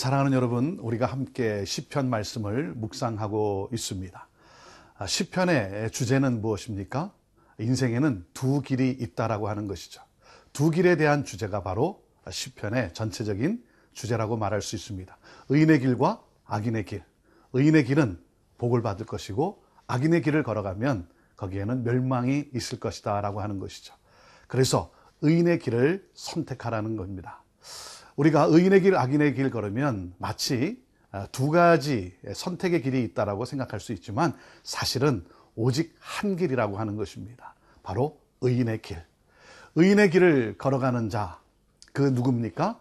사랑하는 여러분, 우리가 함께 시편 말씀을 묵상하고 있습니다. 아, 시편의 주제는 무엇입니까? 인생에는 두 길이 있다라고 하는 것이죠. 두 길에 대한 주제가 바로 시편의 전체적인 주제라고 말할 수 있습니다. 의인의 길과 악인의 길. 의인의 길은 복을 받을 것이고 악인의 길을 걸어가면 거기에는 멸망이 있을 것이다라고 하는 것이죠. 그래서 의인의 길을 선택하라는 겁니다. 우리가 의인의 길, 악인의 길 걸으면 마치 아, 두 가지 선택의 길이 있다라고 생각할 수 있지만 사실은 오직 한 길이라고 하는 것입니다. 바로 의인의 길. 의인의 길을 걸어가는 자, 그 누굽니까?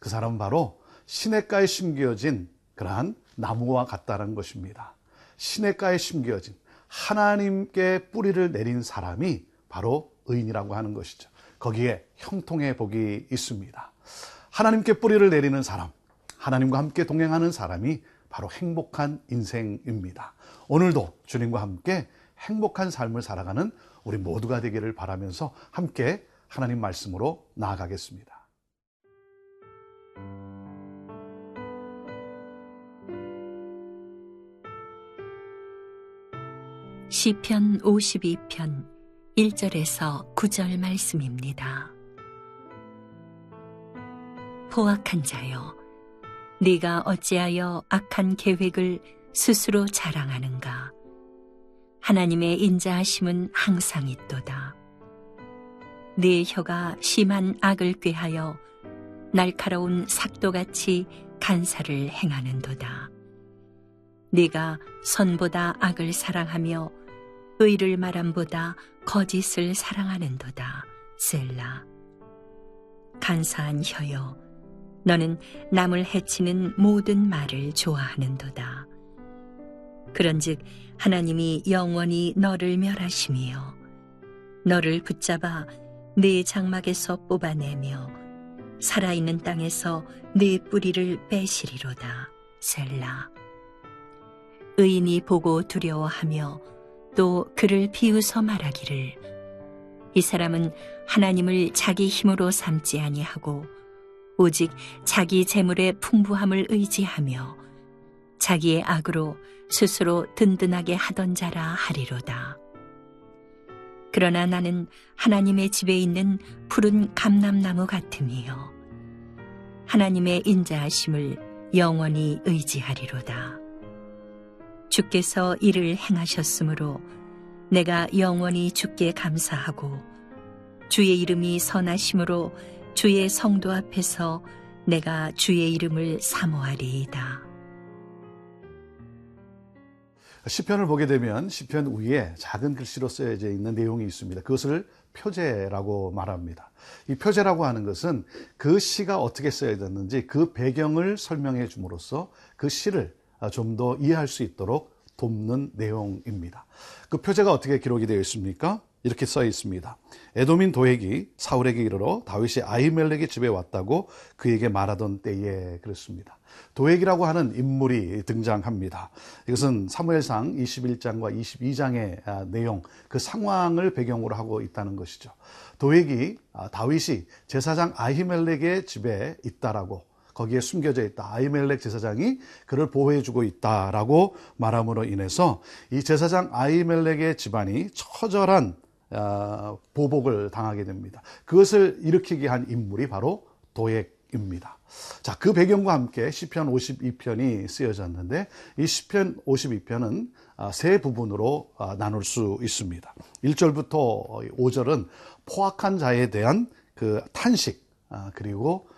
그 사람은 바로 시냇가에 심겨진 그러한 나무와 같다는 것입니다. 시냇가에 심겨진 하나님께 뿌리를 내린 사람이 바로 의인이라고 하는 것이죠. 거기에 형통의 복이 있습니다. 하나님께 뿌리를 내리는 사람, 하나님과 함께 동행하는 사람이 바로 행복한 인생입니다. 오늘도 주님과 함께 행복한 삶을 살아가는 우리 모두가 되기를 바라면서 함께 하나님 말씀으로 나아가겠습니다. 시편 52편 1절에서 9절 말씀입니다. 포악한 자여 네가 어찌하여 악한 계획을 스스로 자랑하는가? 하나님의 인자하심은 항상 있도다. 네 혀가 심한 악을 꾀하여 날카로운 삭도같이 간사를 행하는도다. 네가 선보다 악을 사랑하며 의를 말함보다 거짓을 사랑하는도다 셀라. 간사한 혀여 너는 남을 해치는 모든 말을 좋아하는도다. 그런즉 하나님이 영원히 너를 멸하심이요 너를 붙잡아 네 장막에서 뽑아내며 살아있는 땅에서 네 뿌리를 빼시리로다. 셀라. 의인이 보고 두려워하며 또 그를 비웃어 말하기를 이 사람은 하나님을 자기 힘으로 삼지 아니하고 오직 자기 재물의 풍부함을 의지하며 자기의 악으로 스스로 든든하게 하던 자라 하리로다. 그러나 나는 하나님의 집에 있는 푸른 감람나무 같음이요. 하나님의 인자하심을 영원히 의지하리로다. 주께서 이를 행하셨으므로 내가 영원히 주께 감사하고 주의 이름이 선하심으로 주의 성도 앞에서 내가 주의 이름을 사모하리이다. 시편을 보게 되면 시편 위에 작은 글씨로 쓰여져 있는 내용이 있습니다. 그것을 표제라고 말합니다. 이 표제라고 하는 것은 그 시가 어떻게 쓰여졌는지 그 배경을 설명해 줌으로써 그 시를 좀 더 이해할 수 있도록 돕는 내용입니다. 그 표제가 어떻게 기록이 되어 있습니까? 이렇게 써 있습니다. 에도민 도액이 사울에게 이르러 다윗이 아이멜렉의 집에 왔다고 그에게 말하던 때에 그랬습니다. 도액이라고 하는 인물이 등장합니다. 이것은 사무엘상 21장과 22장의 아, 내용, 그 상황을 배경으로 하고 있다는 것이죠. 도액이 아, 다윗이 제사장 아히멜렉의 집에 있다라고 거기에 숨겨져 있다. 아이멜렉 제사장이 그를 보호해주고 있다라고 말함으로 인해서 이 제사장 아이멜렉의 집안이 처절한 아, 보복을 당하게 됩니다. 그것을 일으키게 한 인물이 바로 도액입니다. 자, 그 배경과 함께 시편 52편이 쓰여졌는데 이 시편 52편은 아, 세 부분으로 아, 나눌 수 있습니다. 1절부터 5절은 포악한 자에 대한 그 탄식 그리고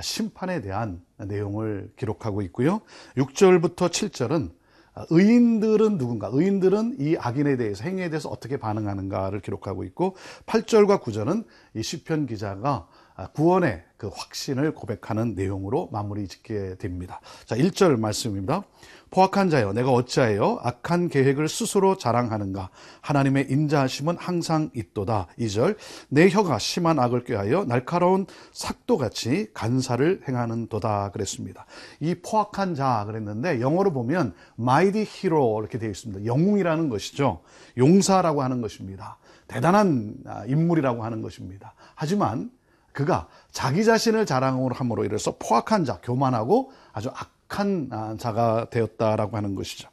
심판에 대한 내용을 기록하고 있고요. 6절부터 7절은 아, 의인들은 누군가? 의인들은 이 악인에 대해서 행위에 대해서 어떻게 반응하는가를 기록하고 있고 8절과 9절은 이 시편 기자가 아, 구원의 그 확신을 고백하는 내용으로 마무리 짓게 됩니다. 자, 1절 말씀입니다. 포악한 자여 내가 어찌하여 악한 계획을 스스로 자랑하는가? 하나님의 인자하심은 항상 있도다. 2절 내 혀가 심한 악을 꾀하여 날카로운 삭도같이 간사를 행하는 도다. 그랬습니다. 이 포악한 자 그랬는데 영어로 보면 mighty hero 이렇게 되어 있습니다. 영웅이라는 것이죠. 용사라고 하는 것입니다. 대단한 아, 인물이라고 하는 것입니다. 하지만 그가 자기 자신을 자랑으로 함으로 인해서 포악한 자, 교만하고 아주 악한 아, 자가 되었다라고 하는 것이죠.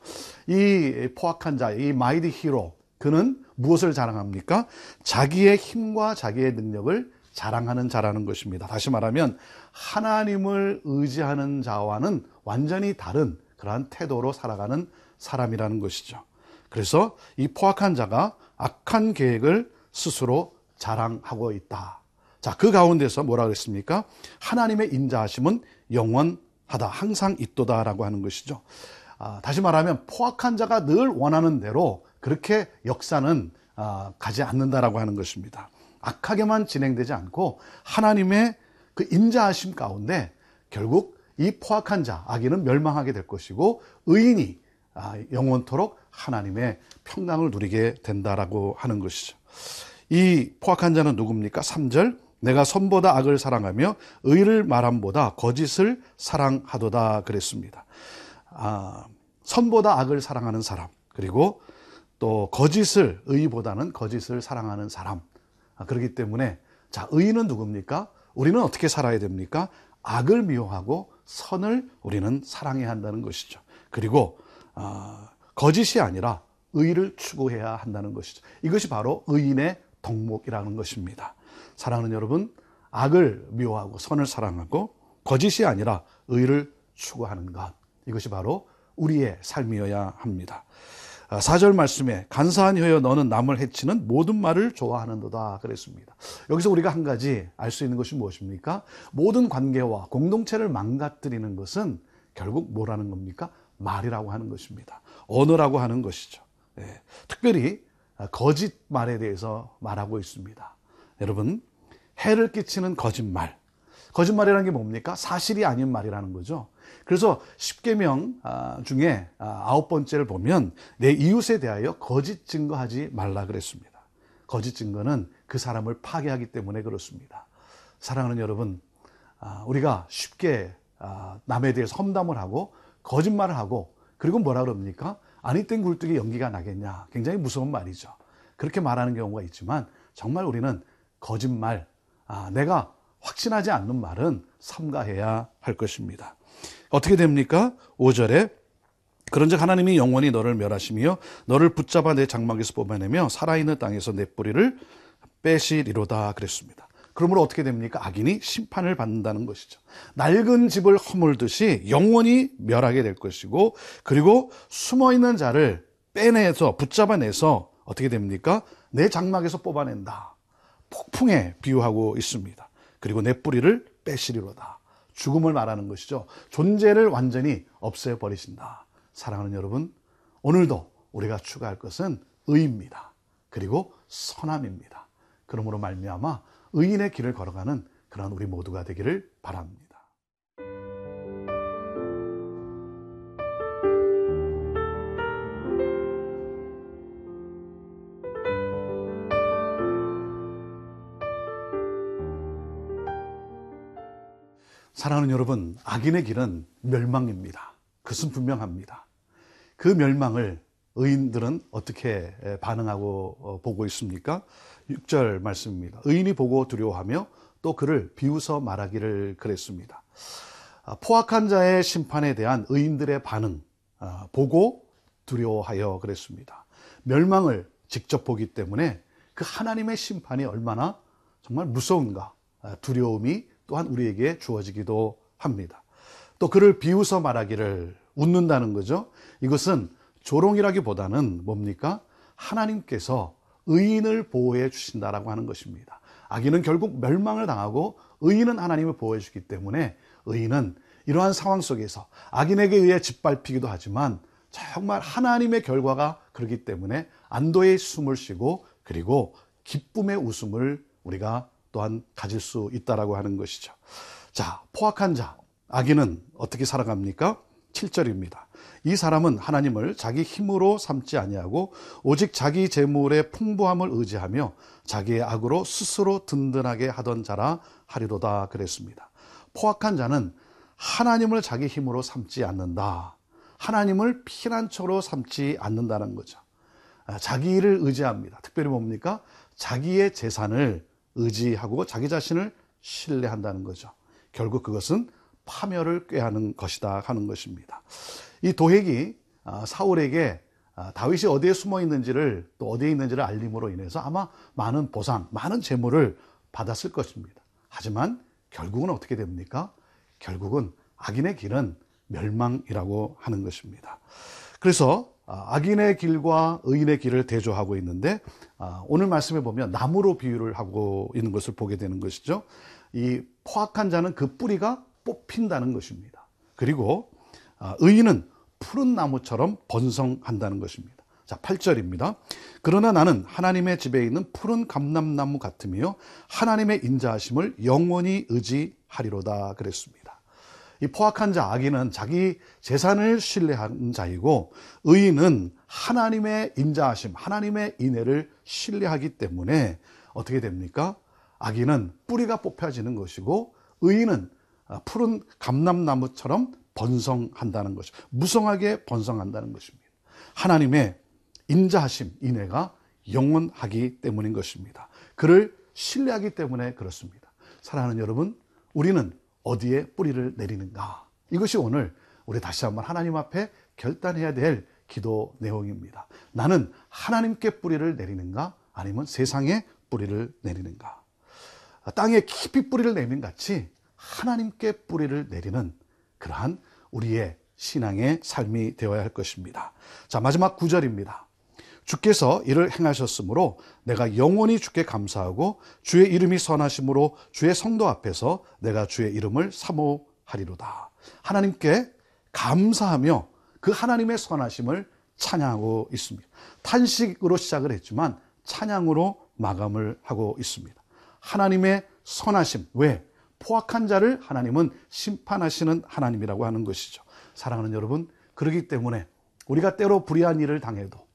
이 포악한 자, 이 마이디 히로, 그는 무엇을 자랑합니까? 자기의 힘과 자기의 능력을 자랑하는 자라는 것입니다. 다시 말하면 하나님을 의지하는 자와는 완전히 다른 그러한 태도로 살아가는 사람이라는 것이죠. 그래서 이 포악한 자가 악한 계획을 스스로 자랑하고 있다. 자, 그 가운데서 뭐라 그랬습니까? 하나님의 인자하심은 영원하다. 항상 있도다라고 하는 것이죠. 아, 다시 말하면 포악한 자가 늘 원하는 대로 그렇게 역사는 아, 가지 않는다라고 하는 것입니다. 악하게만 진행되지 않고 하나님의 그 인자하심 가운데 결국 이 포악한 자, 악인은 멸망하게 될 것이고 의인이 아, 영원토록 하나님의 평강을 누리게 된다라고 하는 것이죠. 이 포악한 자는 누굽니까? 3절 내가 선보다 악을 사랑하며 의를 말함보다 거짓을 사랑하도다 그랬습니다. 아, 선보다 악을 사랑하는 사람 그리고 또 거짓을 의보다는 거짓을 사랑하는 사람 아, 그렇기 때문에 자 의인은 누굽니까? 우리는 어떻게 살아야 됩니까? 악을 미워하고 선을 우리는 사랑해야 한다는 것이죠. 그리고 아, 거짓이 아니라 의를 추구해야 한다는 것이죠. 이것이 바로 의인의 덕목이라는 것입니다. 사랑하는 여러분, 악을 미워하고 선을 사랑하고 거짓이 아니라 의를 추구하는 것. 이것이 바로 우리의 삶이어야 합니다. 4절 말씀에 간사한 혀여 너는 남을 해치는 모든 말을 좋아하는도다 그랬습니다. 여기서 우리가 한 가지 알 수 있는 것이 무엇입니까? 모든 관계와 공동체를 망가뜨리는 것은 결국 뭐라는 겁니까? 말이라고 하는 것입니다. 언어라고 하는 것이죠. 예, 특별히 거짓말에 대해서 말하고 있습니다. 여러분, 해를 끼치는 거짓말. 거짓말이라는 게 뭡니까? 사실이 아닌 말이라는 거죠. 그래서 10계명 아, 중에 아, 아홉 번째를 보면 내 이웃에 대하여 거짓 증거하지 말라 그랬습니다. 거짓 증거는 그 사람을 파괴하기 때문에 그렇습니다. 사랑하는 여러분, 아, 우리가 쉽게 남에 대해서 험담을 하고 거짓말을 하고 그리고 뭐라 그럽니까? 아니 땐 굴뚝에 연기가 나겠냐. 굉장히 무서운 말이죠. 그렇게 말하는 경우가 있지만 정말 우리는 거짓말, 아, 내가 확신하지 않는 말은 삼가해야 할 것입니다. 어떻게 됩니까? 5절에 그런즉 하나님이 영원히 너를 멸하시며 너를 붙잡아 내 장막에서 뽑아내며 살아있는 땅에서 내 뿌리를 빼시리로다 그랬습니다. 그러므로 어떻게 됩니까? 악인이 심판을 받는다는 것이죠. 낡은 집을 허물듯이 영원히 멸하게 될 것이고 그리고 숨어 있는 자를 빼내서 붙잡아내서 어떻게 됩니까? 내 장막에서 뽑아낸다. 폭풍에 비유하고 있습니다. 그리고 내 뿌리를 빼시리로다. 죽음을 말하는 것이죠. 존재를 완전히 없애버리신다. 사랑하는 여러분, 오늘도 우리가 추가할 것은 의입니다. 그리고 선함입니다. 그러므로 말미암아 의인의 길을 걸어가는 그런 우리 모두가 되기를 바랍니다. 사랑하는 여러분, 악인의 길은 멸망입니다. 그것은 분명합니다. 그 멸망을 의인들은 어떻게 반응하고 어, 보고 있습니까? 6절 말씀입니다. 의인이 보고 두려워하며 또 그를 비웃어 말하기를 그랬습니다. 아, 포악한 자의 심판에 대한 의인들의 반응, 아, 보고 두려워하여 그랬습니다. 멸망을 직접 보기 때문에 그 하나님의 심판이 얼마나 정말 무서운가, 아, 두려움이 또한 우리에게 주어지기도 합니다. 또 그를 비웃어 말하기를 웃는다는 거죠. 이것은 조롱이라기보다는 뭡니까? 하나님께서 의인을 보호해 주신다라고 하는 것입니다. 악인은 결국 멸망을 당하고 의인은 하나님을 보호해 주기 때문에 의인은 이러한 상황 속에서 악인에게 의해 짓밟히기도 하지만 정말 하나님의 결과가 그렇기 때문에 안도의 숨을 쉬고 그리고 기쁨의 웃음을 우리가 또한 가질 수 있다라고 하는 것이죠. 자, 포악한 자, 악인은 어떻게 살아갑니까? 7절입니다. 이 사람은 하나님을 자기 힘으로 삼지 아니하고 오직 자기 재물의 풍부함을 의지하며 자기의 악으로 스스로 든든하게 하던 자라 하리로다 그랬습니다. 포악한 자는 하나님을 자기 힘으로 삼지 않는다. 하나님을 피난처로 삼지 않는다는 거죠. 아, 자기 일을 의지합니다. 특별히 뭡니까? 자기의 재산을 의지하고 자기 자신을 신뢰한다는 거죠. 결국 그것은 파멸을 꾀하는 것이다 하는 것입니다. 이 도핵이 아, 사울에게 아, 다윗이 어디에 숨어 있는지를 또 어디에 있는지를 알림으로 인해서 아마 많은 보상, 많은 재물을 받았을 것입니다. 하지만 결국은 어떻게 됩니까? 결국은 악인의 길은 멸망이라고 하는 것입니다. 그래서 아, 악인의 길과 의인의 길을 대조하고 있는데 아, 오늘 말씀에 보면 나무로 비유를 하고 있는 것을 보게 되는 것이죠. 이 포악한 자는 그 뿌리가 뽑힌다는 것입니다. 그리고 아, 의인은 푸른 나무처럼 번성한다는 것입니다. 자, 8절입니다. 그러나 나는 하나님의 집에 있는 푸른 감람나무 같으며 하나님의 인자하심을 영원히 의지하리로다 그랬습니다. 이 포악한 자 악인은 자기 재산을 신뢰하는 자이고 의인은 하나님의 인자하심, 하나님의 인애를 신뢰하기 때문에 어떻게 됩니까? 악인은 뿌리가 뽑혀지는 것이고 의인은 푸른 감람나무처럼 번성한다는 것이 무성하게 번성한다는 것입니다. 하나님의 인자하심, 인애가 영원하기 때문인 것입니다. 그를 신뢰하기 때문에 그렇습니다. 사랑하는 여러분, 우리는 어디에 뿌리를 내리는가? 이것이 오늘 우리 다시 한번 하나님 앞에 결단해야 될 기도 내용입니다. 나는 하나님께 뿌리를 내리는가? 아니면 세상에 뿌리를 내리는가? 땅에 깊이 뿌리를 내리는 같이 하나님께 뿌리를 내리는 그러한 우리의 신앙의 삶이 되어야 할 것입니다. 자, 마지막 구절입니다. 주께서 이를 행하셨으므로 내가 영원히 주께 감사하고 주의 이름이 선하심으로 주의 성도 앞에서 내가 주의 이름을 사모하리로다. 하나님께 감사하며 그 하나님의 선하심을 찬양하고 있습니다. 탄식으로 시작을 했지만 찬양으로 마감을 하고 있습니다. 하나님의 선하심. 왜? 포악한 자를 하나님은 심판하시는 하나님이라고 하는 것이죠. 사랑하는 여러분, 그러기 때문에 우리가 때로 불의한 일을 당해도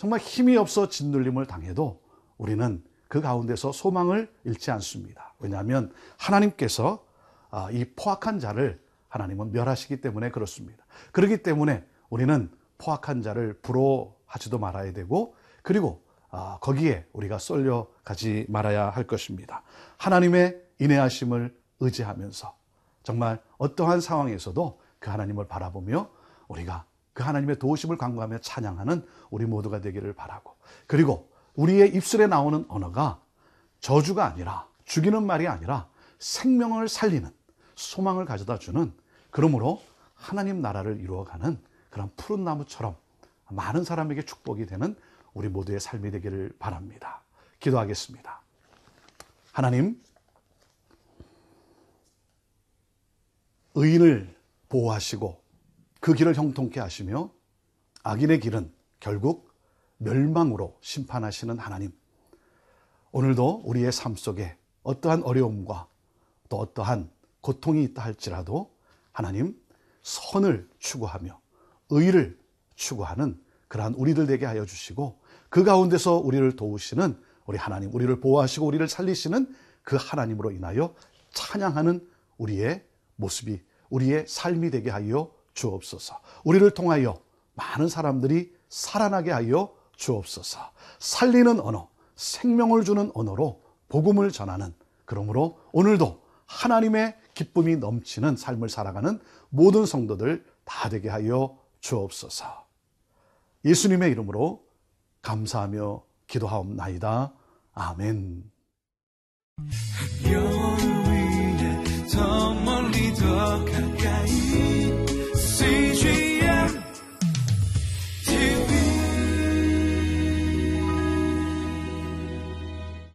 정말 힘이 없어 짓눌림을 당해도 우리는 그 가운데서 소망을 잃지 않습니다. 왜냐하면 하나님께서 아, 이 포악한 자를 하나님은 멸하시기 때문에 그렇습니다. 그렇기 때문에 우리는 포악한 자를 부러워하지도 말아야 되고 그리고 아, 거기에 우리가 쏠려 가지 말아야 할 것입니다. 하나님의 인내하심을 의지하면서 정말 어떠한 상황에서도 그 하나님을 바라보며 우리가 그 하나님의 도우심을 간구하며 찬양하는 우리 모두가 되기를 바라고 그리고 우리의 입술에 나오는 언어가 저주가 아니라 죽이는 말이 아니라 생명을 살리는 소망을 가져다 주는 그러므로 하나님 나라를 이루어가는 그런 푸른 나무처럼 많은 사람에게 축복이 되는 우리 모두의 삶이 되기를 바랍니다. 기도하겠습니다. 하나님, 의인을 보호하시고 그 길을 형통케 하시며 악인의 길은 결국 멸망으로 심판하시는 하나님. 오늘도 우리의 삶 속에 어떠한 어려움과 또 어떠한 고통이 있다 할지라도 하나님 선을 추구하며 의를 추구하는 그러한 우리들 되게 하여 주시고 그 가운데서 우리를 도우시는 우리 하나님, 우리를 보호하시고 우리를 살리시는 그 하나님으로 인하여 찬양하는 우리의 모습이 우리의 삶이 되게 하여 주옵소서. 우리를 통하여 많은 사람들이 살아나게 하여 주옵소서. 살리는 언어, 생명을 주는 언어로 복음을 전하는 그러므로 오늘도 하나님의 기쁨이 넘치는 삶을 살아가는 모든 성도들 다 되게 하여 주옵소서. 예수님의 이름으로 감사하며 기도하옵나이다. 아멘. 별 위에 더 멀리 더 가.